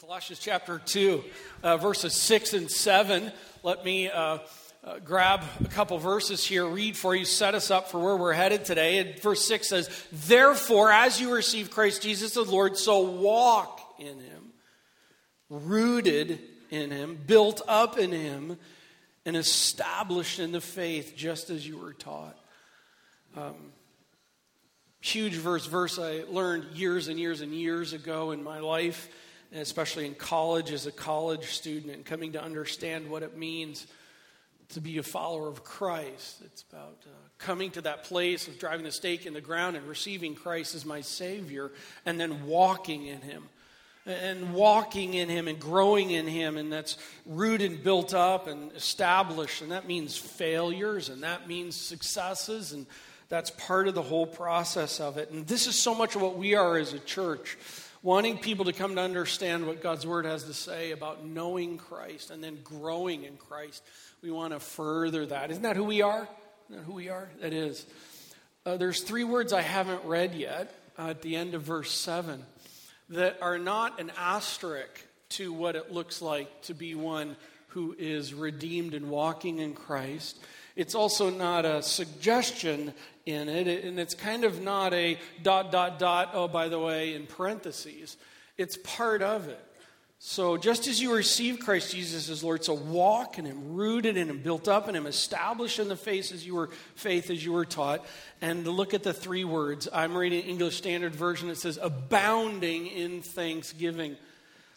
Colossians chapter 2, uh, verses 6 and 7. Let me uh, uh, grab a couple verses here, read for you, set us up for where we're headed today. And verse 6 says, Therefore, as you receive Christ Jesus the Lord, so walk in him, rooted in him, built up in him, and established in the faith, just as you were taught. Um, huge verse, verse I learned years and years and years ago in my life especially in college as a college student and coming to understand what it means to be a follower of Christ. It's about uh, coming to that place of driving the stake in the ground and receiving Christ as my Savior and then walking in Him. And walking in Him and growing in Him, and that's rooted and built up and established. And that means failures and that means successes, and that's part of the whole process of it. And this is so much of what we are as a church wanting people to come to understand what God's Word has to say about knowing Christ and then growing in Christ. We want to further that. Isn't that who we are? Isn't that who we are? That is. Uh, there's three words I haven't read yet uh, at the end of verse 7 that are not an asterisk to what it looks like to be one who is redeemed and walking in Christ. It's also not a suggestion in it, and it's kind of not a dot, dot, dot, oh, by the way, in parentheses. It's part of it. So, just as you receive Christ Jesus as Lord, so walk in Him, rooted in Him, built up in Him, established in the faith as you were faith as you were taught. And look at the three words. I'm reading English Standard Version. It says, "abounding in thanksgiving."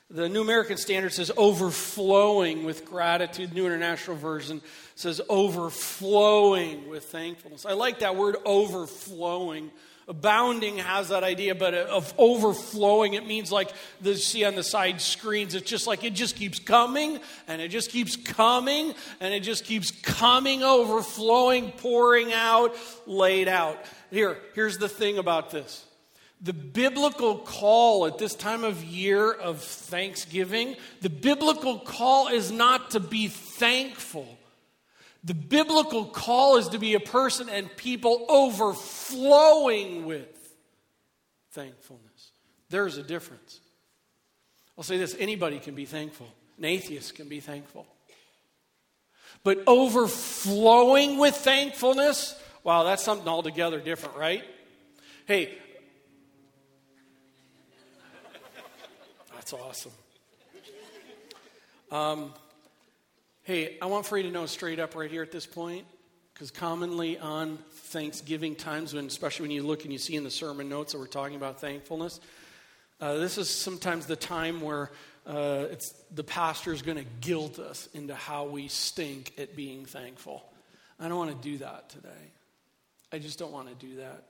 The New American Standard says overflowing with gratitude. New International Version says overflowing with thankfulness. I like that word overflowing. Abounding has that idea, but of overflowing, it means like the see on the side screens. It's just like it just keeps coming and it just keeps coming and it just keeps coming, overflowing, pouring out, laid out. Here, here's the thing about this the biblical call at this time of year of Thanksgiving, the biblical call is not to be thankful. The biblical call is to be a person and people overflowing with thankfulness. There's a difference. I'll say this anybody can be thankful, an atheist can be thankful. But overflowing with thankfulness, wow, that's something altogether different, right? Hey, That's awesome. Um, hey, I want for you to know straight up right here at this point, because commonly on Thanksgiving times, when especially when you look and you see in the sermon notes that we're talking about thankfulness, uh, this is sometimes the time where uh, it's the pastor is going to guilt us into how we stink at being thankful. I don't want to do that today. I just don't want to do that.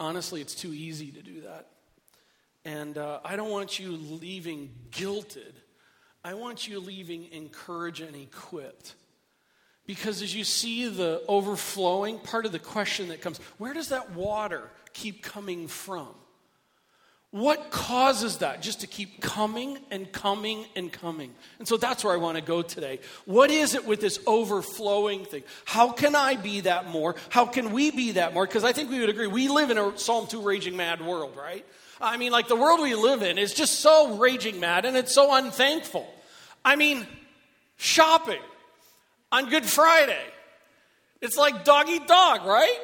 Honestly, it's too easy to do that. And uh, I don't want you leaving guilted. I want you leaving encouraged and equipped. Because as you see the overflowing, part of the question that comes where does that water keep coming from? What causes that just to keep coming and coming and coming? And so that's where I want to go today. What is it with this overflowing thing? How can I be that more? How can we be that more? Because I think we would agree we live in a Psalm 2 raging mad world, right? I mean, like the world we live in is just so raging mad and it's so unthankful. I mean, shopping on Good Friday. It's like dog eat dog, right?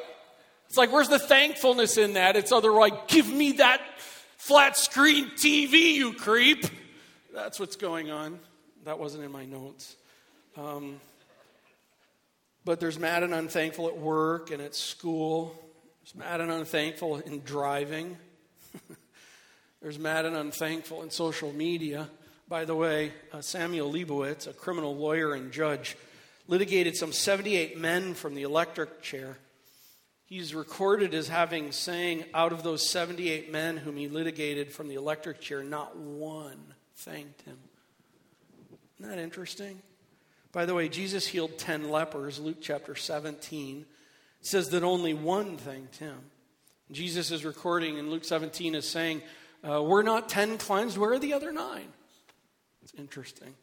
It's like, where's the thankfulness in that? It's other like, give me that flat screen TV, you creep. That's what's going on. That wasn't in my notes. Um, but there's mad and unthankful at work and at school. There's mad and unthankful in driving. There's mad and unthankful in social media. By the way, uh, Samuel Leibowitz, a criminal lawyer and judge, litigated some 78 men from the electric chair. He's recorded as having saying, out of those 78 men whom he litigated from the electric chair, not one thanked him. Isn't that interesting? By the way, Jesus healed 10 lepers, Luke chapter 17. It says that only one thanked him. Jesus is recording in Luke 17 as saying, uh, we're not 10 cleansed. Where are the other nine? It's interesting.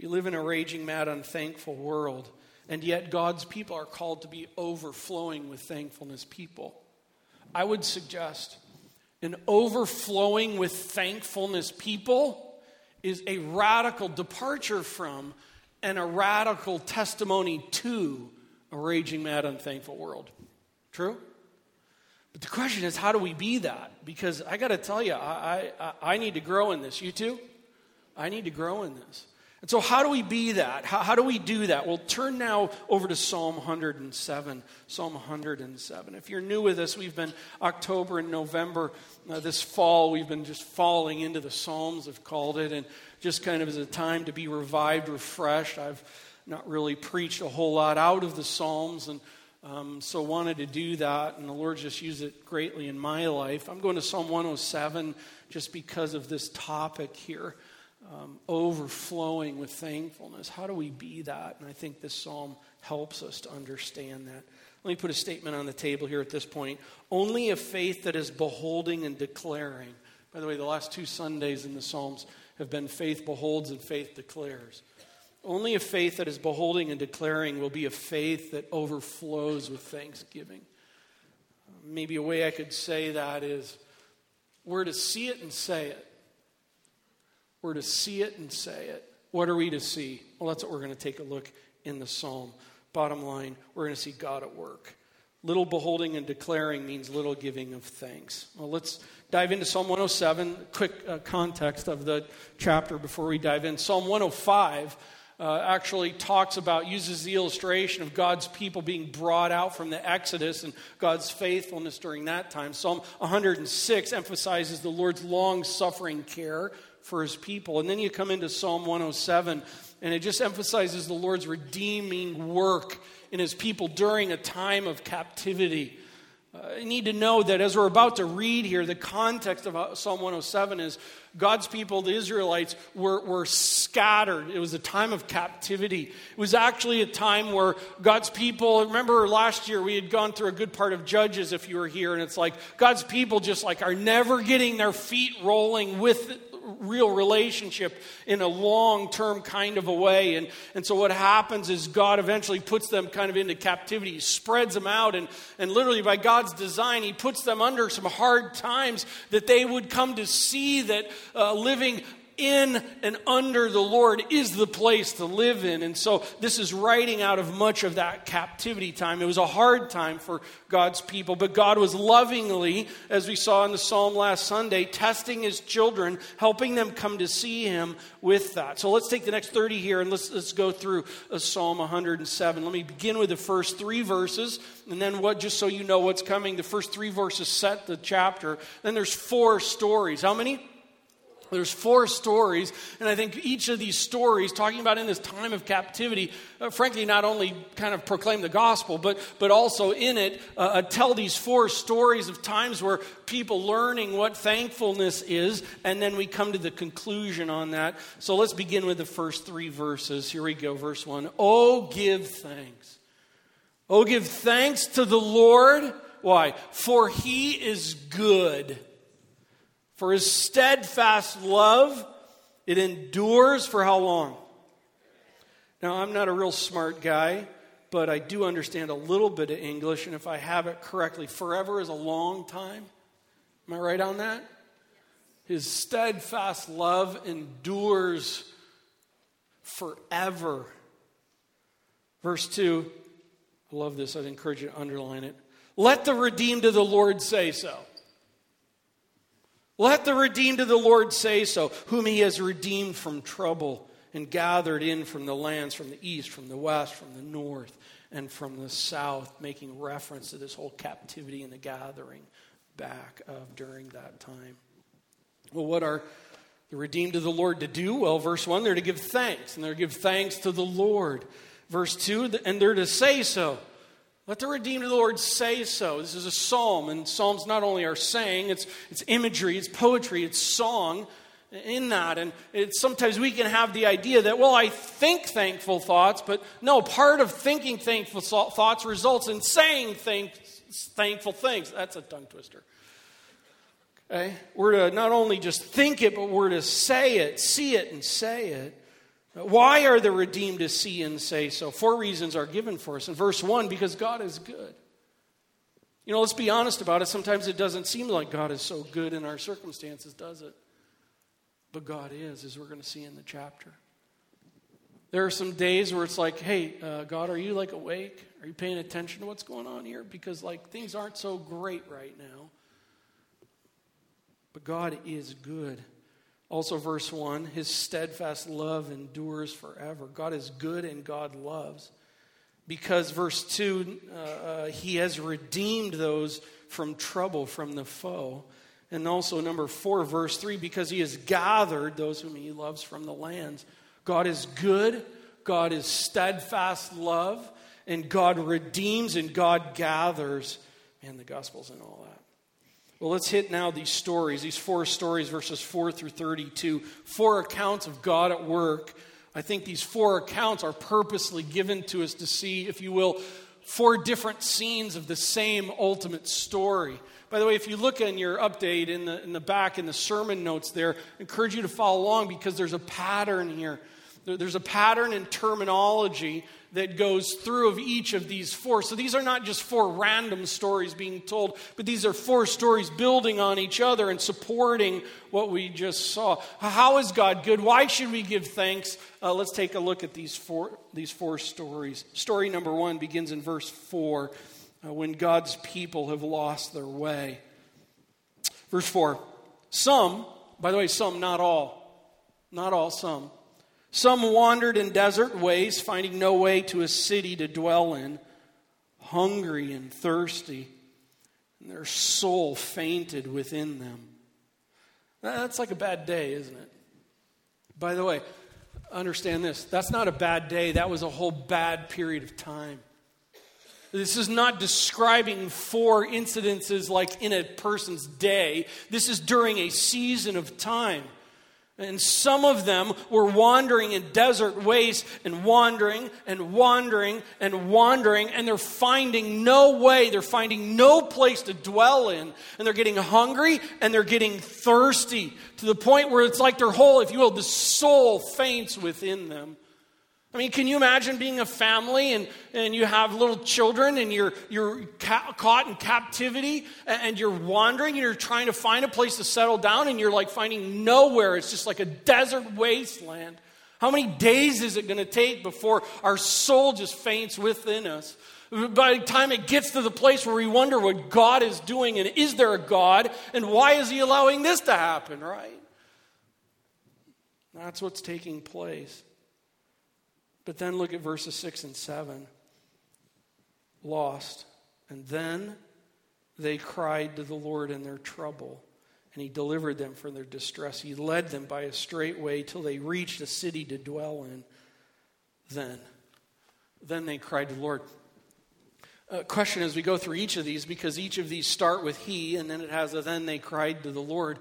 We live in a raging, mad, unthankful world, and yet God's people are called to be overflowing with thankfulness people. I would suggest an overflowing with thankfulness people is a radical departure from and a radical testimony to a raging, mad, unthankful world. True? But the question is, how do we be that? Because I got to tell you, I, I, I need to grow in this. You too? I need to grow in this. And so, how do we be that? How, how, do we do that? Well, turn now over to Psalm 107. Psalm 107. If you're new with us, we've been October and November. Uh, this fall, we've been just falling into the Psalms, I've called it, and just kind of as a time to be revived, refreshed. I've not really preached a whole lot out of the Psalms, and um, so wanted to do that, and the Lord just used it greatly in my life. I'm going to Psalm 107 just because of this topic here um, overflowing with thankfulness. How do we be that? And I think this psalm helps us to understand that. Let me put a statement on the table here at this point. Only a faith that is beholding and declaring. By the way, the last two Sundays in the Psalms have been faith beholds and faith declares. Only a faith that is beholding and declaring will be a faith that overflows with thanksgiving. Maybe a way I could say that is we're to see it and say it. We're to see it and say it. What are we to see? Well, that's what we're going to take a look in the psalm. Bottom line, we're going to see God at work. Little beholding and declaring means little giving of thanks. Well, let's dive into Psalm 107. Quick uh, context of the chapter before we dive in. Psalm 105 uh, actually talks about, uses the illustration of God's people being brought out from the Exodus and God's faithfulness during that time. Psalm 106 emphasizes the Lord's long suffering care for his people. And then you come into Psalm 107, and it just emphasizes the Lord's redeeming work in his people during a time of captivity. Uh, you need to know that as we're about to read here, the context of uh, Psalm 107 is God's people, the Israelites, were, were scattered. It was a time of captivity. It was actually a time where God's people, remember last year we had gone through a good part of Judges if you were here, and it's like God's people just like are never getting their feet rolling with real relationship in a long term kind of a way. And, and so what happens is God eventually puts them kind of into captivity, he spreads them out, and, and literally by God's design, He puts them under some hard times that they would come to see that uh, living in and under the Lord is the place to live in. And so this is writing out of much of that captivity time. It was a hard time for God's people, but God was lovingly, as we saw in the psalm last Sunday, testing his children, helping them come to see him with that. So let's take the next 30 here and let's, let's go through Psalm 107. Let me begin with the first three verses, and then what, just so you know what's coming, the first three verses set the chapter. Then there's four stories. How many? There's four stories, and I think each of these stories, talking about in this time of captivity, uh, frankly, not only kind of proclaim the gospel, but, but also in it uh, uh, tell these four stories of times where people learning what thankfulness is, and then we come to the conclusion on that. So let's begin with the first three verses. Here we go, verse one. Oh, give thanks. Oh, give thanks to the Lord. Why? For he is good for his steadfast love, it endures for how long? Now, I'm not a real smart guy, but I do understand a little bit of English, and if I have it correctly, forever is a long time. Am I right on that? His steadfast love endures forever. Verse 2, I love this. I'd encourage you to underline it. Let the redeemed of the Lord say so. Let the redeemed of the Lord say so, whom he has redeemed from trouble and gathered in from the lands from the east, from the west, from the north, and from the south, making reference to this whole captivity and the gathering back of during that time. Well, what are the redeemed of the Lord to do? Well, verse 1, they're to give thanks, and they're to give thanks to the Lord. Verse 2, and they're to say so. Let the redeemed of the Lord say so. This is a psalm, and psalms not only are saying, it's, it's imagery, it's poetry, it's song in that. And sometimes we can have the idea that, well, I think thankful thoughts, but no, part of thinking thankful thoughts results in saying thank, thankful things. That's a tongue twister. Okay? We're to not only just think it, but we're to say it, see it, and say it. Why are the redeemed to see and say so? Four reasons are given for us. In verse 1, because God is good. You know, let's be honest about it. Sometimes it doesn't seem like God is so good in our circumstances, does it? But God is, as we're going to see in the chapter. There are some days where it's like, hey, uh, God, are you like awake? Are you paying attention to what's going on here? Because like things aren't so great right now. But God is good. Also, verse 1 His steadfast love endures forever. God is good and God loves. Because, verse 2, uh, uh, He has redeemed those from trouble, from the foe. And also, number 4, verse 3, because He has gathered those whom He loves from the lands God is good, God is steadfast love, and God redeems and God gathers. Man, the Gospels and all that. Well, let's hit now these stories, these four stories, verses 4 through 32. Four accounts of God at work. I think these four accounts are purposely given to us to see, if you will, four different scenes of the same ultimate story. By the way, if you look in your update in the, in the back in the sermon notes there, I encourage you to follow along because there's a pattern here. There's a pattern in terminology that goes through of each of these four. So these are not just four random stories being told, but these are four stories building on each other and supporting what we just saw. How is God good? Why should we give thanks? Uh, let's take a look at these four, these four stories. Story number one begins in verse four uh, when God's people have lost their way. Verse four Some, by the way, some, not all, not all, some some wandered in desert ways, finding no way to a city to dwell in, hungry and thirsty, and their soul fainted within them. That's like a bad day, isn't it? By the way, understand this that's not a bad day, that was a whole bad period of time. This is not describing four incidences like in a person's day. This is during a season of time. And some of them were wandering in desert wastes and wandering and wandering and wandering, and they're finding no way, they're finding no place to dwell in. And they're getting hungry and they're getting thirsty to the point where it's like their whole, if you will, the soul faints within them. I mean, can you imagine being a family and, and you have little children and you're, you're ca- caught in captivity and you're wandering and you're trying to find a place to settle down and you're like finding nowhere? It's just like a desert wasteland. How many days is it going to take before our soul just faints within us? By the time it gets to the place where we wonder what God is doing and is there a God and why is He allowing this to happen, right? That's what's taking place. But then look at verses 6 and 7. Lost. And then they cried to the Lord in their trouble, and he delivered them from their distress. He led them by a straight way till they reached a city to dwell in. Then, then they cried to the Lord. Uh, question as we go through each of these, because each of these start with he, and then it has a then they cried to the Lord.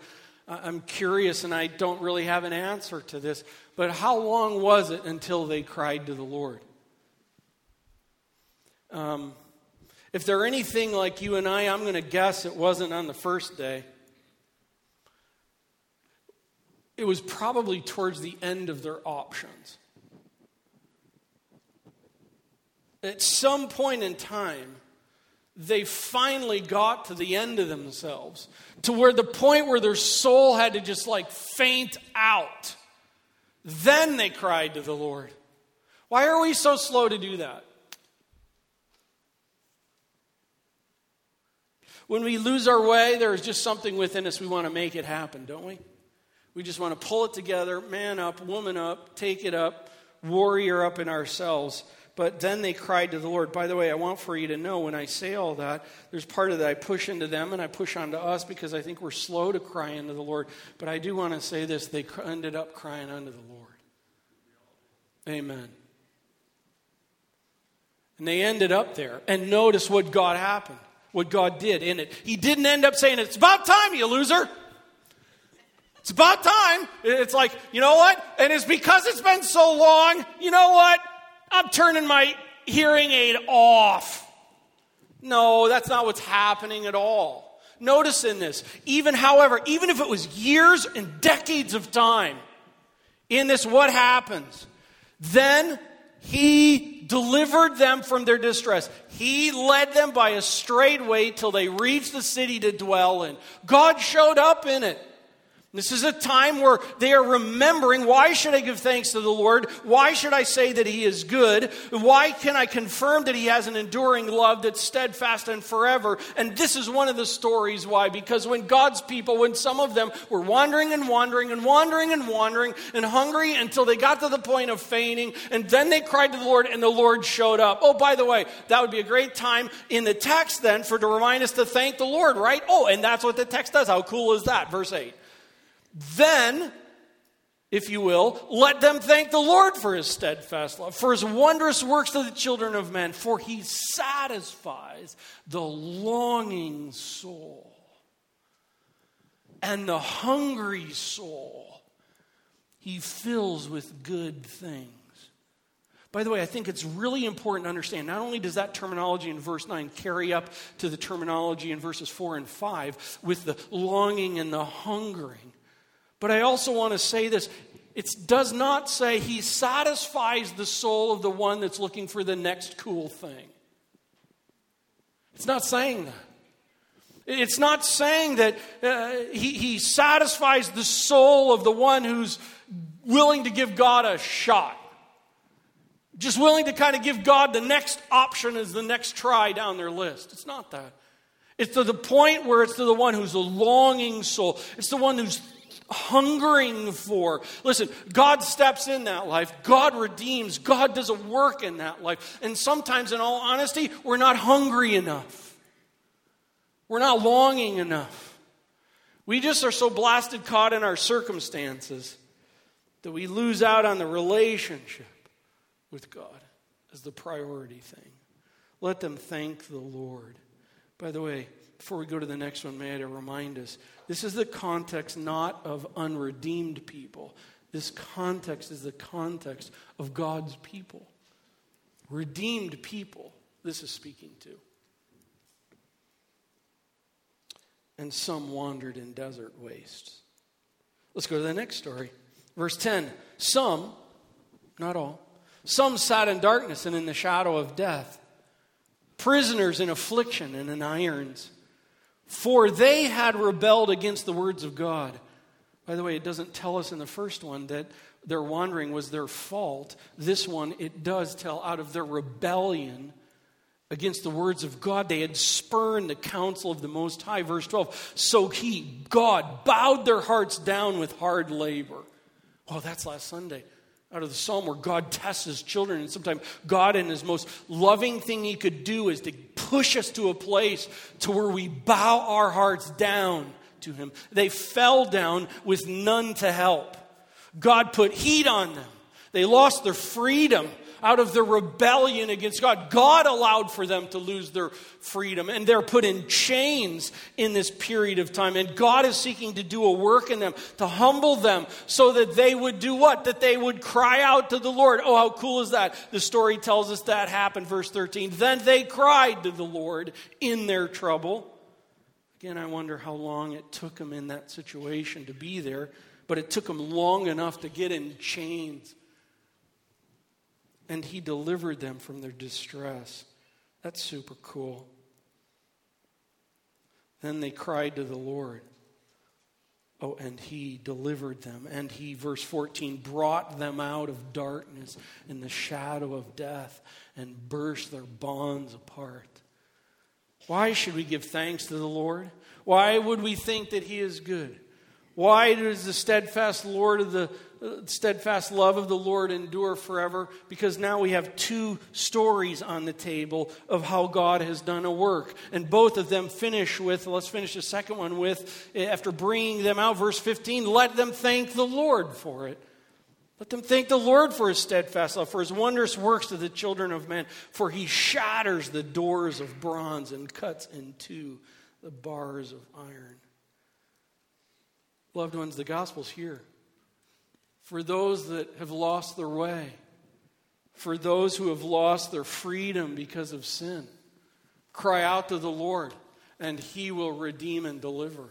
I'm curious and I don't really have an answer to this, but how long was it until they cried to the Lord? Um, if they're anything like you and I, I'm going to guess it wasn't on the first day. It was probably towards the end of their options. At some point in time, they finally got to the end of themselves to where the point where their soul had to just like faint out. Then they cried to the Lord. Why are we so slow to do that? When we lose our way, there's just something within us we want to make it happen, don't we? We just want to pull it together, man up, woman up, take it up, warrior up in ourselves. But then they cried to the Lord. By the way, I want for you to know when I say all that, there's part of that I push into them and I push onto us because I think we're slow to cry into the Lord. But I do want to say this they ended up crying unto the Lord. Amen. And they ended up there. And notice what God happened, what God did in it. He didn't end up saying, It's about time, you loser. It's about time. It's like, you know what? And it's because it's been so long, you know what? I'm turning my hearing aid off. No, that's not what's happening at all. Notice in this, even however, even if it was years and decades of time, in this, what happens? Then he delivered them from their distress. He led them by a straight way till they reached the city to dwell in. God showed up in it. This is a time where they are remembering why should I give thanks to the Lord? Why should I say that He is good? Why can I confirm that He has an enduring love that's steadfast and forever? And this is one of the stories why. Because when God's people, when some of them were wandering and wandering and wandering and wandering and hungry until they got to the point of fainting, and then they cried to the Lord and the Lord showed up. Oh, by the way, that would be a great time in the text then for to remind us to thank the Lord, right? Oh, and that's what the text does. How cool is that? Verse 8. Then, if you will, let them thank the Lord for his steadfast love, for his wondrous works to the children of men, for he satisfies the longing soul and the hungry soul. He fills with good things. By the way, I think it's really important to understand not only does that terminology in verse 9 carry up to the terminology in verses 4 and 5 with the longing and the hungering, but I also want to say this it does not say he satisfies the soul of the one that's looking for the next cool thing. It's not saying that. It's not saying that uh, he, he satisfies the soul of the one who's willing to give God a shot. Just willing to kind of give God the next option as the next try down their list. It's not that. It's to the point where it's to the one who's a longing soul. It's the one who's hungering for. Listen, God steps in that life. God redeems. God does a work in that life. And sometimes, in all honesty, we're not hungry enough. We're not longing enough. We just are so blasted caught in our circumstances that we lose out on the relationship with God as the priority thing. Let them thank the Lord. By the way, before we go to the next one, may I remind us this is the context not of unredeemed people. This context is the context of God's people. Redeemed people, this is speaking to. And some wandered in desert wastes. Let's go to the next story. Verse 10 Some, not all, some sat in darkness and in the shadow of death, prisoners in affliction and in irons for they had rebelled against the words of God. By the way, it doesn't tell us in the first one that their wandering was their fault. This one, it does tell out of their rebellion against the words of God. They had spurned the counsel of the Most High. Verse 12. So he, God, bowed their hearts down with hard labor. Oh, that's last Sunday out of the psalm where God tests his children. And sometimes God, in his most loving thing he could do, is to push us to a place to where we bow our hearts down to him. They fell down with none to help. God put heat on them. They lost their freedom out of their rebellion against God. God allowed for them to lose their freedom, and they're put in chains in this period of time. And God is seeking to do a work in them, to humble them, so that they would do what? That they would cry out to the Lord. Oh, how cool is that? The story tells us that happened, verse 13. Then they cried to the Lord in their trouble. Again, I wonder how long it took them in that situation to be there, but it took them long enough to get in chains and he delivered them from their distress. That's super cool. Then they cried to the Lord. Oh, and he delivered them. And he, verse 14, brought them out of darkness in the shadow of death and burst their bonds apart. Why should we give thanks to the Lord? Why would we think that he is good? Why does the steadfast Lord of the uh, steadfast love of the Lord endure forever? Because now we have two stories on the table of how God has done a work. And both of them finish with, let's finish the second one with, eh, after bringing them out, verse 15, let them thank the Lord for it. Let them thank the Lord for his steadfast love, for his wondrous works to the children of men, for he shatters the doors of bronze and cuts in two the bars of iron. Loved ones, the gospel's here for those that have lost their way, for those who have lost their freedom because of sin. Cry out to the Lord, and He will redeem and deliver.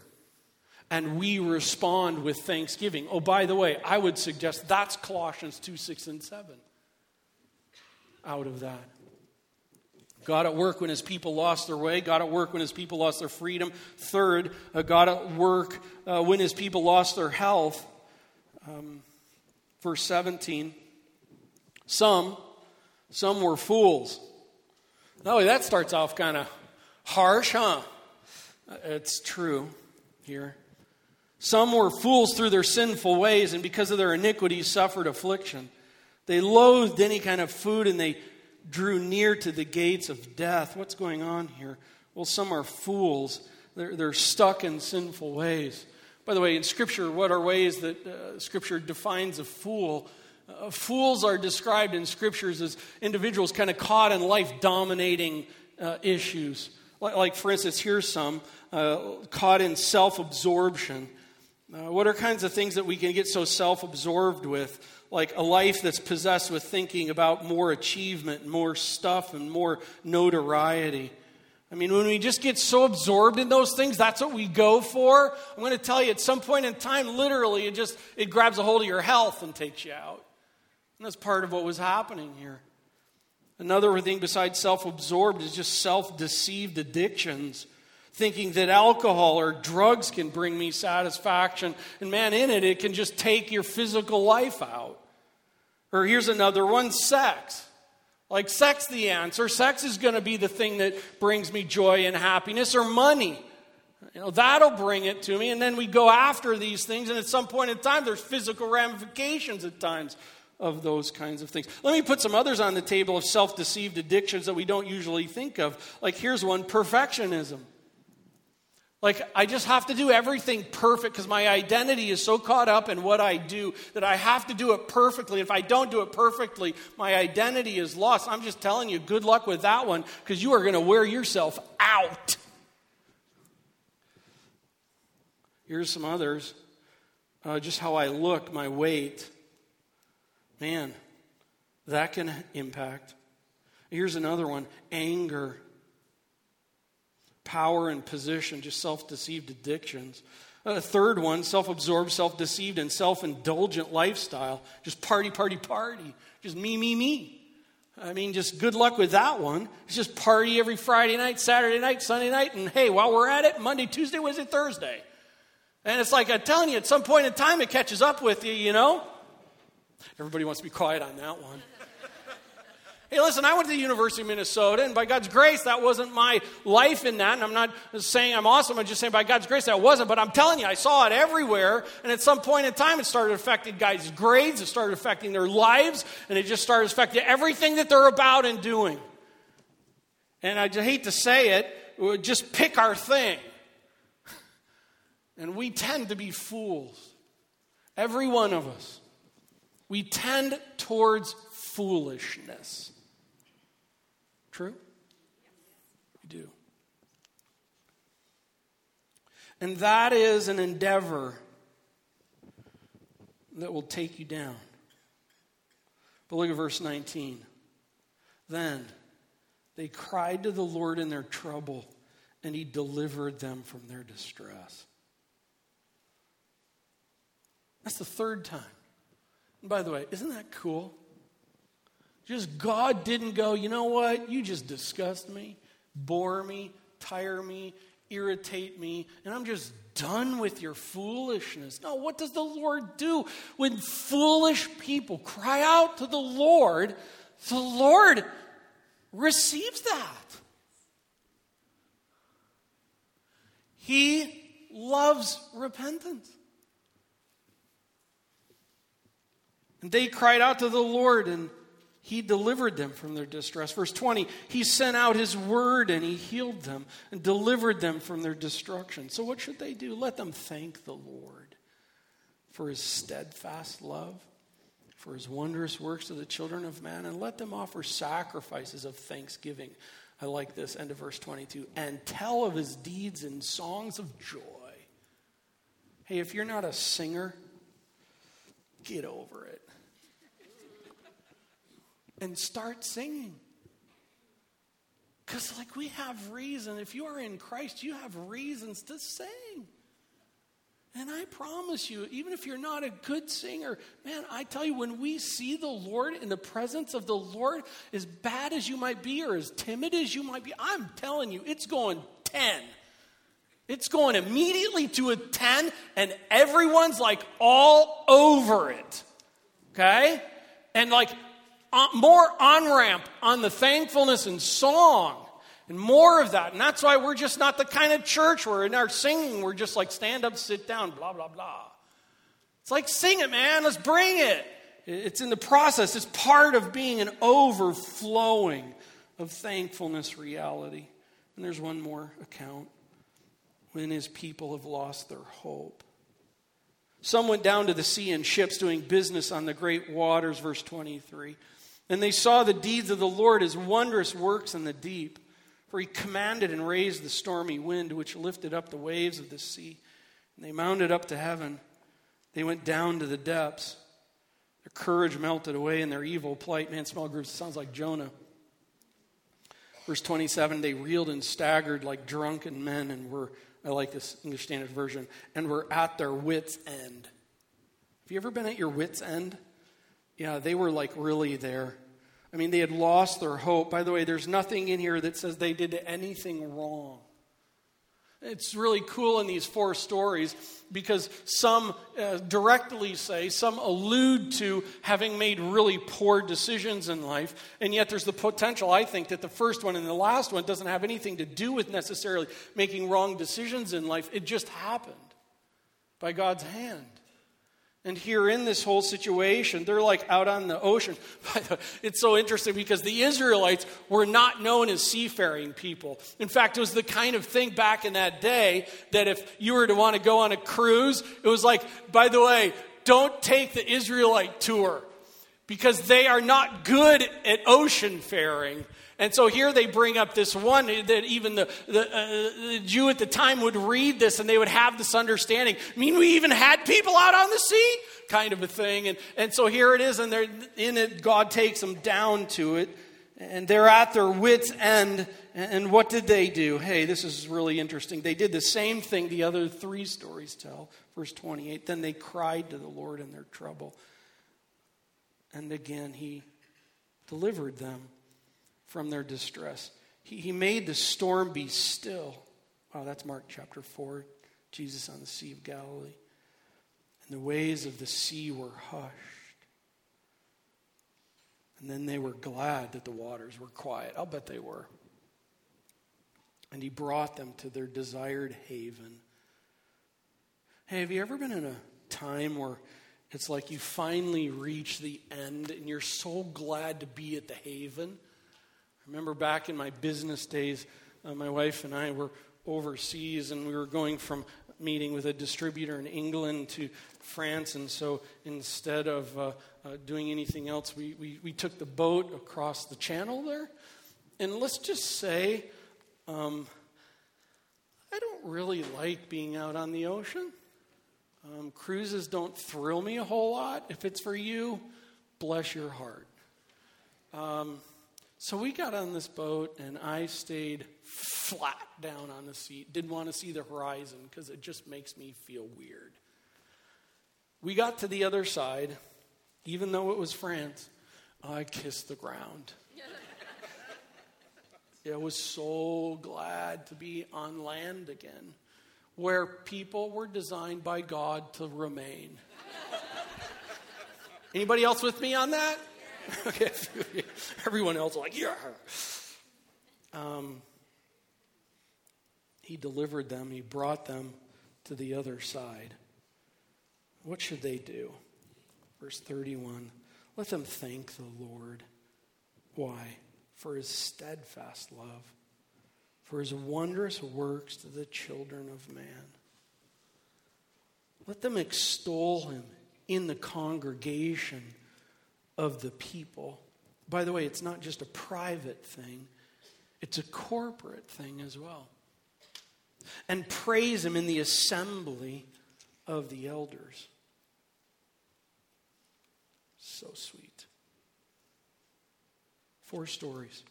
And we respond with thanksgiving. Oh, by the way, I would suggest that's Colossians 2 6 and 7 out of that. God at work when his people lost their way. God at work when his people lost their freedom. Third, uh, God at work uh, when his people lost their health. Um, verse 17. Some, some were fools. No, that starts off kind of harsh, huh? Uh, it's true here. Some were fools through their sinful ways, and because of their iniquities, suffered affliction. They loathed any kind of food, and they drew near to the gates of death. What's going on here? Well, some are fools. They're, they're stuck in sinful ways. By the way, in Scripture, what are ways that uh, Scripture defines a fool? Uh, fools are described in Scriptures as individuals kind of caught in life dominating uh, issues. Like, like, for instance, here's some uh, caught in self absorption. Uh, what are kinds of things that we can get so self absorbed with? Like a life that's possessed with thinking about more achievement, more stuff, and more notoriety. I mean, when we just get so absorbed in those things, that's what we go for. I'm going to tell you, at some point in time, literally, it just it grabs a hold of your health and takes you out. And that's part of what was happening here. Another thing besides self-absorbed is just self-deceived addictions thinking that alcohol or drugs can bring me satisfaction. And man, in it, it can just take your physical life out. Or here's another one sex. Like, sex, the answer. Sex is going to be the thing that brings me joy and happiness, or money. You know, that'll bring it to me. And then we go after these things, and at some point in time, there's physical ramifications at times of those kinds of things. Let me put some others on the table of self deceived addictions that we don't usually think of. Like, here's one perfectionism. Like, I just have to do everything perfect because my identity is so caught up in what I do that I have to do it perfectly. If I don't do it perfectly, my identity is lost. I'm just telling you, good luck with that one because you are going to wear yourself out. Here's some others uh, just how I look, my weight. Man, that can impact. Here's another one anger power and position, just self deceived addictions. A third one, self absorbed, self deceived, and self indulgent lifestyle. Just party, party, party. Just me, me, me. I mean, just good luck with that one. It's just party every Friday night, Saturday night, Sunday night, and hey, while we're at it, Monday, Tuesday, Wednesday, Thursday. And it's like I'm telling you, at some point in time, it catches up with you, you know? Everybody wants to be quiet on that one. Hey, listen, I went to the University of Minnesota, and by God's grace, that wasn't my life in that. And I'm not saying I'm awesome, I'm just saying by God's grace, that wasn't. But I'm telling you, I saw it everywhere. And at some point in time, it started affecting guys' grades, it started affecting their lives, and it just started affecting everything that they're about and doing. And I hate to say it, we just pick our thing. And we tend to be fools. Every one of us. We tend towards foolishness. True? You do. And that is an endeavor that will take you down. But look at verse 19. Then they cried to the Lord in their trouble, and he delivered them from their distress. That's the third time. And by the way, isn't that cool? Just God didn't go, you know what? You just disgust me, bore me, tire me, irritate me, and I'm just done with your foolishness. No, what does the Lord do? When foolish people cry out to the Lord, the Lord receives that. He loves repentance. And they cried out to the Lord, and he delivered them from their distress. Verse 20, he sent out his word and he healed them and delivered them from their destruction. So, what should they do? Let them thank the Lord for his steadfast love, for his wondrous works to the children of man, and let them offer sacrifices of thanksgiving. I like this, end of verse 22, and tell of his deeds in songs of joy. Hey, if you're not a singer, get over it and start singing. Because, like, we have reason. If you are in Christ, you have reasons to sing. And I promise you, even if you're not a good singer, man, I tell you, when we see the Lord in the presence of the Lord, as bad as you might be or as timid as you might be, I'm telling you, it's going 10. It's going immediately to a 10, and everyone's like all over it. Okay? And like more on ramp on the thankfulness and song and more of that. And that's why we're just not the kind of church where in our singing we're just like stand up, sit down, blah, blah, blah. It's like sing it, man. Let's bring it. It's in the process, it's part of being an overflowing of thankfulness reality. And there's one more account when his people have lost their hope. Some went down to the sea in ships doing business on the great waters, verse 23. And they saw the deeds of the Lord, his wondrous works in the deep. For he commanded and raised the stormy wind, which lifted up the waves of the sea. And they mounted up to heaven. They went down to the depths. Their courage melted away in their evil plight. Man, small groups, sounds like Jonah. Verse 27 they reeled and staggered like drunken men and were, I like this English Standard Version, and were at their wits' end. Have you ever been at your wits' end? Yeah, they were like really there. I mean, they had lost their hope. By the way, there's nothing in here that says they did anything wrong. It's really cool in these four stories because some uh, directly say, some allude to having made really poor decisions in life. And yet there's the potential, I think, that the first one and the last one doesn't have anything to do with necessarily making wrong decisions in life. It just happened by God's hand. And here in this whole situation, they're like out on the ocean. It's so interesting because the Israelites were not known as seafaring people. In fact, it was the kind of thing back in that day that if you were to want to go on a cruise, it was like, by the way, don't take the Israelite tour because they are not good at ocean faring. And so here they bring up this one that even the, the, uh, the, Jew at the time would read this and they would have this understanding. I mean, we even had people out on the sea, kind of a thing. And, and so here it is, and they're in it, God takes them down to it. And they're at their wits' end. And what did they do? Hey, this is really interesting. They did the same thing the other three stories tell. Verse 28 Then they cried to the Lord in their trouble. And again, He delivered them from their distress. He, he made the storm be still. Wow, that's Mark chapter 4, Jesus on the Sea of Galilee. And the waves of the sea were hushed. And then they were glad that the waters were quiet. I'll bet they were. And he brought them to their desired haven. Hey, have you ever been in a time where it's like you finally reach the end and you're so glad to be at the haven? I remember back in my business days, uh, my wife and I were overseas and we were going from meeting with a distributor in England to France. And so instead of uh, uh, doing anything else, we, we, we, took the boat across the channel there. And let's just say, um, I don't really like being out on the ocean. Um, cruises don't thrill me a whole lot. If it's for you, bless your heart. Um, so we got on this boat, and I stayed flat down on the seat. Didn't want to see the horizon because it just makes me feel weird. We got to the other side, even though it was France, I kissed the ground. I was so glad to be on land again, where people were designed by God to remain. Anybody else with me on that? okay, everyone else like, yeah. Um, he delivered them, he brought them to the other side. What should they do? Verse 31 Let them thank the Lord. Why? For his steadfast love, for his wondrous works to the children of man. Let them extol him in the congregation of the people. By the way, it's not just a private thing, it's a corporate thing as well. And praise Him in the assembly of the elders. So sweet. Four stories,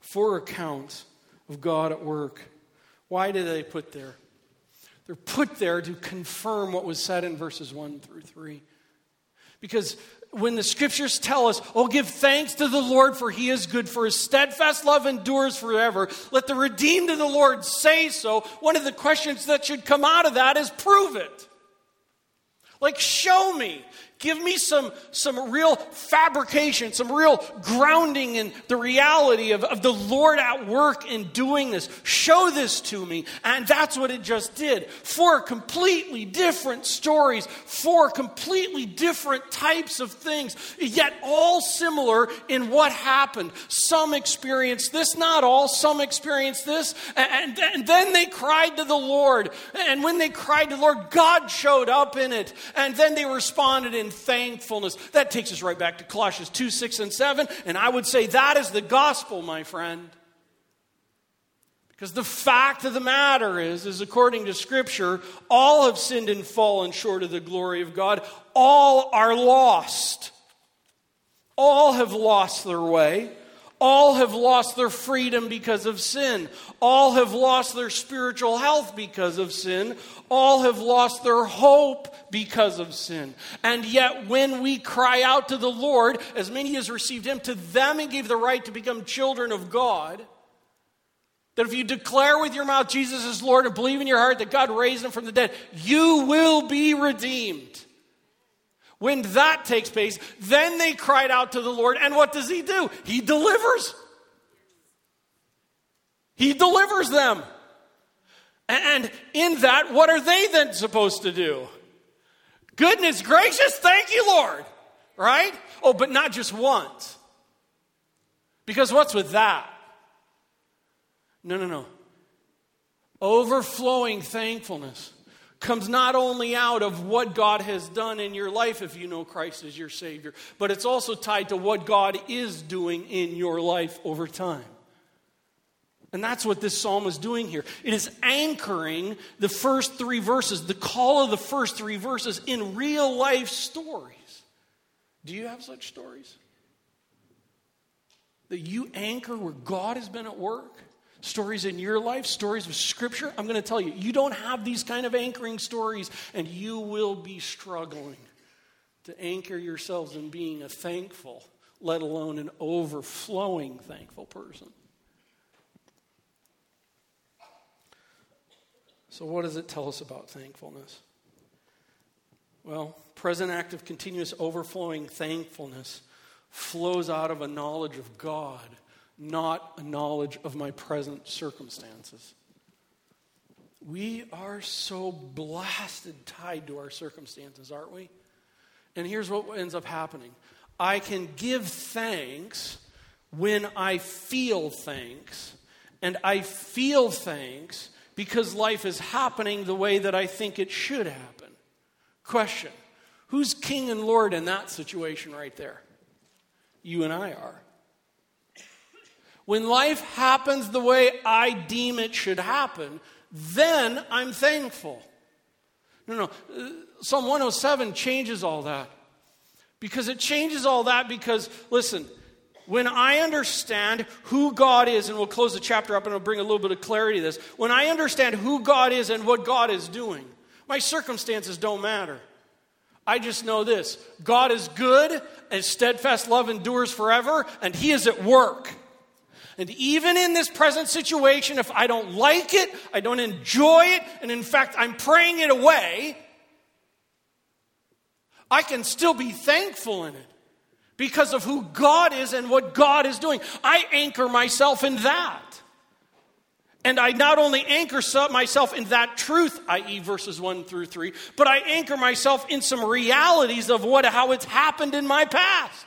four accounts of God at work. Why did they put there? They're put there to confirm what was said in verses 1 through 3. Because when the scriptures tell us, oh, give thanks to the Lord for he is good, for his steadfast love endures forever, let the redeemed of the Lord say so, one of the questions that should come out of that is prove it. Like, show me. Give me some, some real fabrication, some real grounding in the reality of, of the Lord at work in doing this. Show this to me. And that's what it just did. Four completely different stories, four completely different types of things, yet all similar in what happened. Some experienced this, not all. Some experienced this. And, and then they cried to the Lord. And when they cried to the Lord, God showed up in it. And then they responded in thankfulness. That takes us right back to Colossians 2 6 and 7. And I would say that is the gospel, my friend. Because the fact of the matter is, is according to Scripture, all have sinned and fallen short of the glory of God. All are lost. All have lost their way. All have lost their freedom because of sin. All have lost their spiritual health because of sin. All have lost their hope because of sin. And yet, when we cry out to the Lord, as many as received Him, to them He gave the right to become children of God. That if you declare with your mouth Jesus is Lord and believe in your heart that God raised Him from the dead, you will be redeemed. When that takes place, then they cried out to the Lord, and what does He do? He delivers. He delivers them. And in that, what are they then supposed to do? Goodness gracious, thank you, Lord. Right? Oh, but not just once. Because what's with that? No, no, no. Overflowing thankfulness comes not only out of what God has done in your life if you know Christ as your Savior, but it's also tied to what God is doing in your life over time. And that's what this psalm is doing here. It is anchoring the first three verses, the call of the first three verses in real life stories. Do you have such stories? That you anchor where God has been at work? Stories in your life, stories of Scripture, I'm going to tell you, you don't have these kind of anchoring stories, and you will be struggling to anchor yourselves in being a thankful, let alone an overflowing thankful person. So, what does it tell us about thankfulness? Well, present active, continuous, overflowing thankfulness flows out of a knowledge of God not a knowledge of my present circumstances. We are so blasted tied to our circumstances, aren't we? And here's what ends up happening I can give thanks when I feel thanks, and I feel thanks because life is happening the way that I think it should happen. Question Who's king and lord in that situation right there? You and I are. When life happens the way I deem it should happen, then I'm thankful. No, no. Psalm 107 changes all that. Because it changes all that because, listen, when I understand who God is, and we'll close the chapter up and I'll bring a little bit of clarity to this. When I understand who God is and what God is doing, my circumstances don't matter. I just know this God is good, and steadfast love endures forever, and He is at work. And even in this present situation, if I don't like it, I don't enjoy it, and in fact, I'm praying it away, I can still be thankful in it because of who God is and what God is doing. I anchor myself in that. And I not only anchor myself in that truth, i.e., verses 1 through 3, but I anchor myself in some realities of what, how it's happened in my past.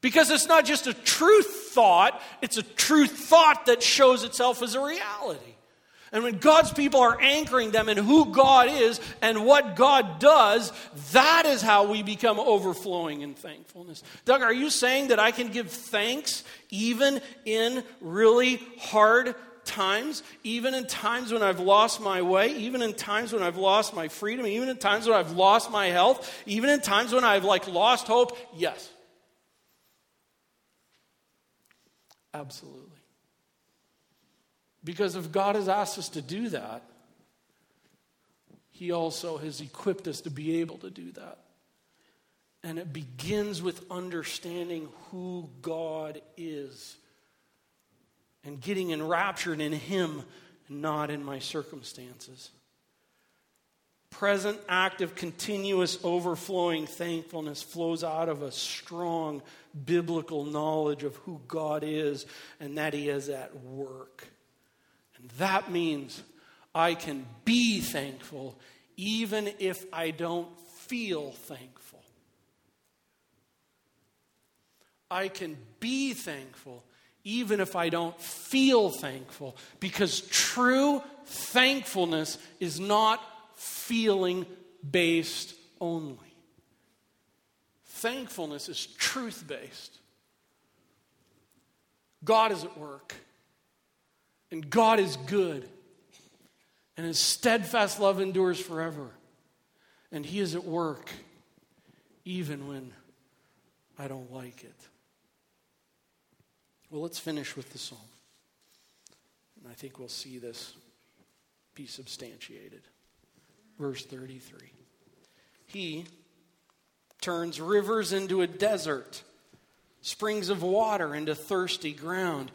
Because it's not just a truth thought, it's a truth thought that shows itself as a reality. And when God's people are anchoring them in who God is and what God does, that is how we become overflowing in thankfulness. Doug, are you saying that I can give thanks even in really hard times, even in times when I've lost my way, even in times when I've lost my freedom, even in times when I've lost my health, even in times when I've like lost hope? Yes. Absolutely. Because if God has asked us to do that, He also has equipped us to be able to do that. And it begins with understanding who God is and getting enraptured in Him not in my circumstances. Present, active, continuous, overflowing thankfulness flows out of a strong biblical knowledge of who God is and that He is at work. And that means I can be thankful even if I don't feel thankful. I can be thankful even if I don't feel thankful because true thankfulness is not feeling based only. Thankfulness is truth based. God is at work, and God is good and his steadfast love endures forever. And he is at work even when I don't like it. Well, let's finish with the psalm. And I think we'll see this be substantiated. Verse 33. He turns rivers into a desert, springs of water into thirsty ground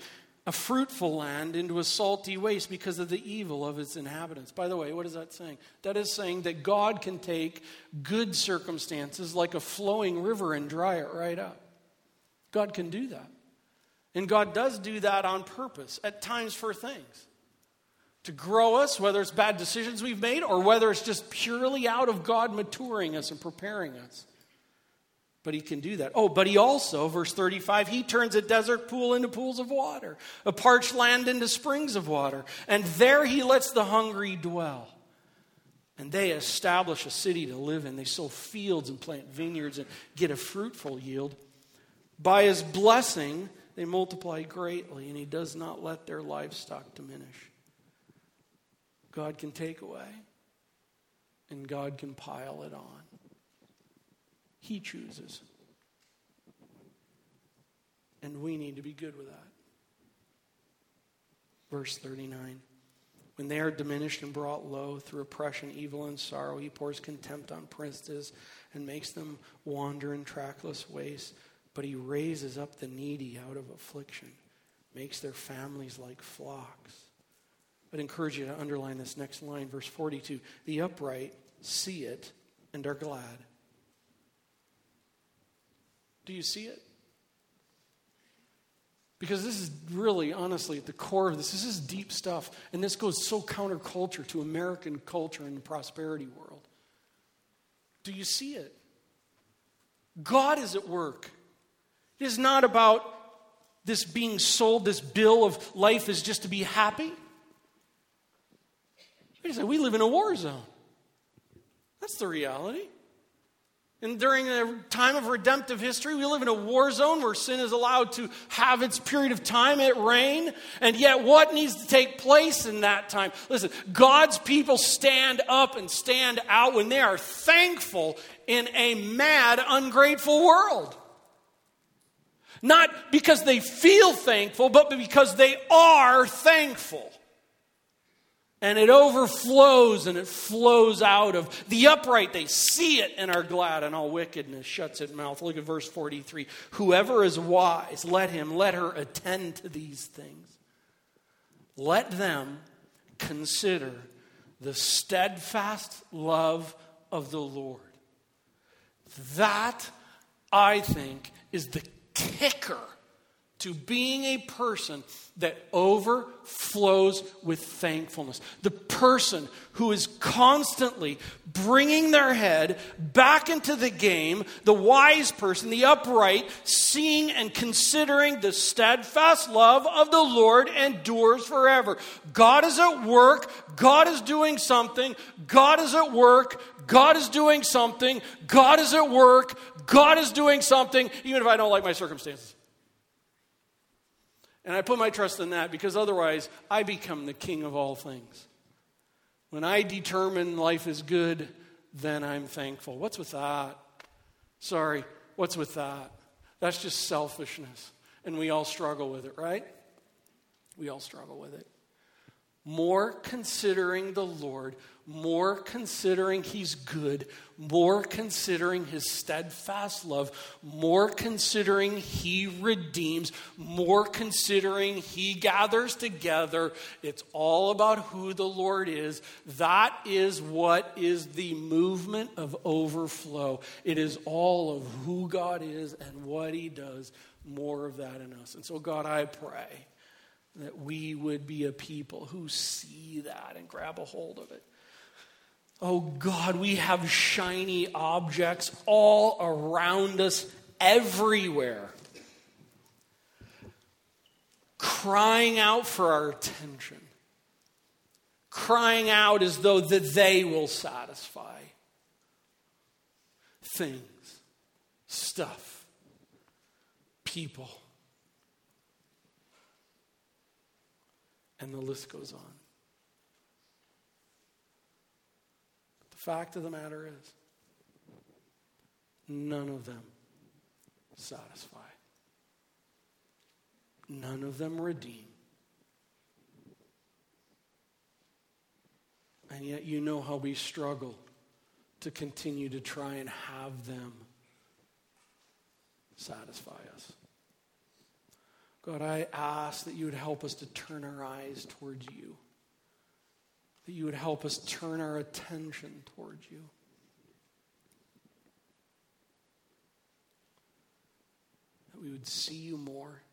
a fruitful land into a salty waste because of the evil of its inhabitants. By the way, what is that saying? That is saying that God can take good circumstances like a flowing river and dry it right up. God can do that. And God does do that on purpose, at times for things. To grow us, whether it's bad decisions we've made or whether it's just purely out of God maturing us and preparing us. But he can do that. Oh, but he also, verse 35, he turns a desert pool into pools of water, a parched land into springs of water. And there he lets the hungry dwell. And they establish a city to live in. They sow fields and plant vineyards and get a fruitful yield. By his blessing, they multiply greatly, and he does not let their livestock diminish. God can take away, and God can pile it on. He chooses. And we need to be good with that. Verse 39 When they are diminished and brought low through oppression, evil, and sorrow, he pours contempt on princes and makes them wander in trackless ways. But he raises up the needy out of affliction, makes their families like flocks. I'd encourage you to underline this next line, verse 42. The upright see it and are glad. Do you see it? Because this is really, honestly, at the core of this. This is deep stuff. And this goes so counterculture to American culture and the prosperity world. Do you see it? God is at work. It is not about this being sold, this bill of life is just to be happy. We live in a war zone. That's the reality. And during the time of redemptive history, we live in a war zone where sin is allowed to have its period of time at reign. And yet, what needs to take place in that time? Listen, God's people stand up and stand out when they are thankful in a mad, ungrateful world. Not because they feel thankful, but because they are thankful and it overflows and it flows out of the upright. They see it and are glad, and all wickedness shuts its mouth. Look at verse 43. Whoever is wise, let him, let her attend to these things. Let them consider the steadfast love of the Lord. That, I think, is the kicker to being a person that overflows with thankfulness. The person who is constantly bringing their head back into the game, the wise person, the upright, seeing and considering the steadfast love of the Lord endures forever. God is at work, God is doing something, God is at work, God is doing something, God is at work, God is doing something, even if I don't like my circumstances. And I put my trust in that because otherwise I become the king of all things. When I determine life is good, then I'm thankful. What's with that? Sorry, what's with that? That's just selfishness. And we all struggle with it, right? We all struggle with it. More considering the Lord, more considering He's good, more considering His steadfast love, more considering He redeems, more considering He gathers together. It's all about who the Lord is. That is what is the movement of overflow. It is all of who God is and what He does, more of that in us. And so, God, I pray that we would be a people who see that and grab a hold of it. Oh God, we have shiny objects all around us, everywhere, crying out for our attention, crying out as though that they will satisfy. Things, stuff, people. And the list goes on. But the fact of the matter is, none of them satisfy, none of them redeem. And yet, you know how we struggle to continue to try and have them satisfy us. God, I ask that you would help us to turn our eyes towards you, that you would help us turn our attention towards you. That we would see you more,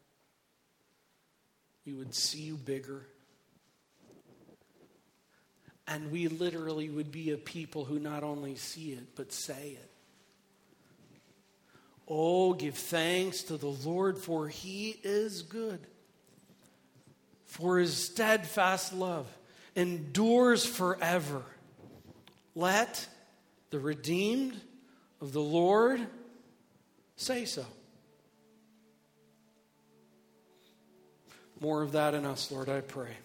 we would see you bigger. And we literally would be a people who not only see it, but say it. Oh, give thanks to the Lord, for he is good. For his steadfast love endures forever. Let the redeemed of the Lord say so. More of that in us, Lord, I pray.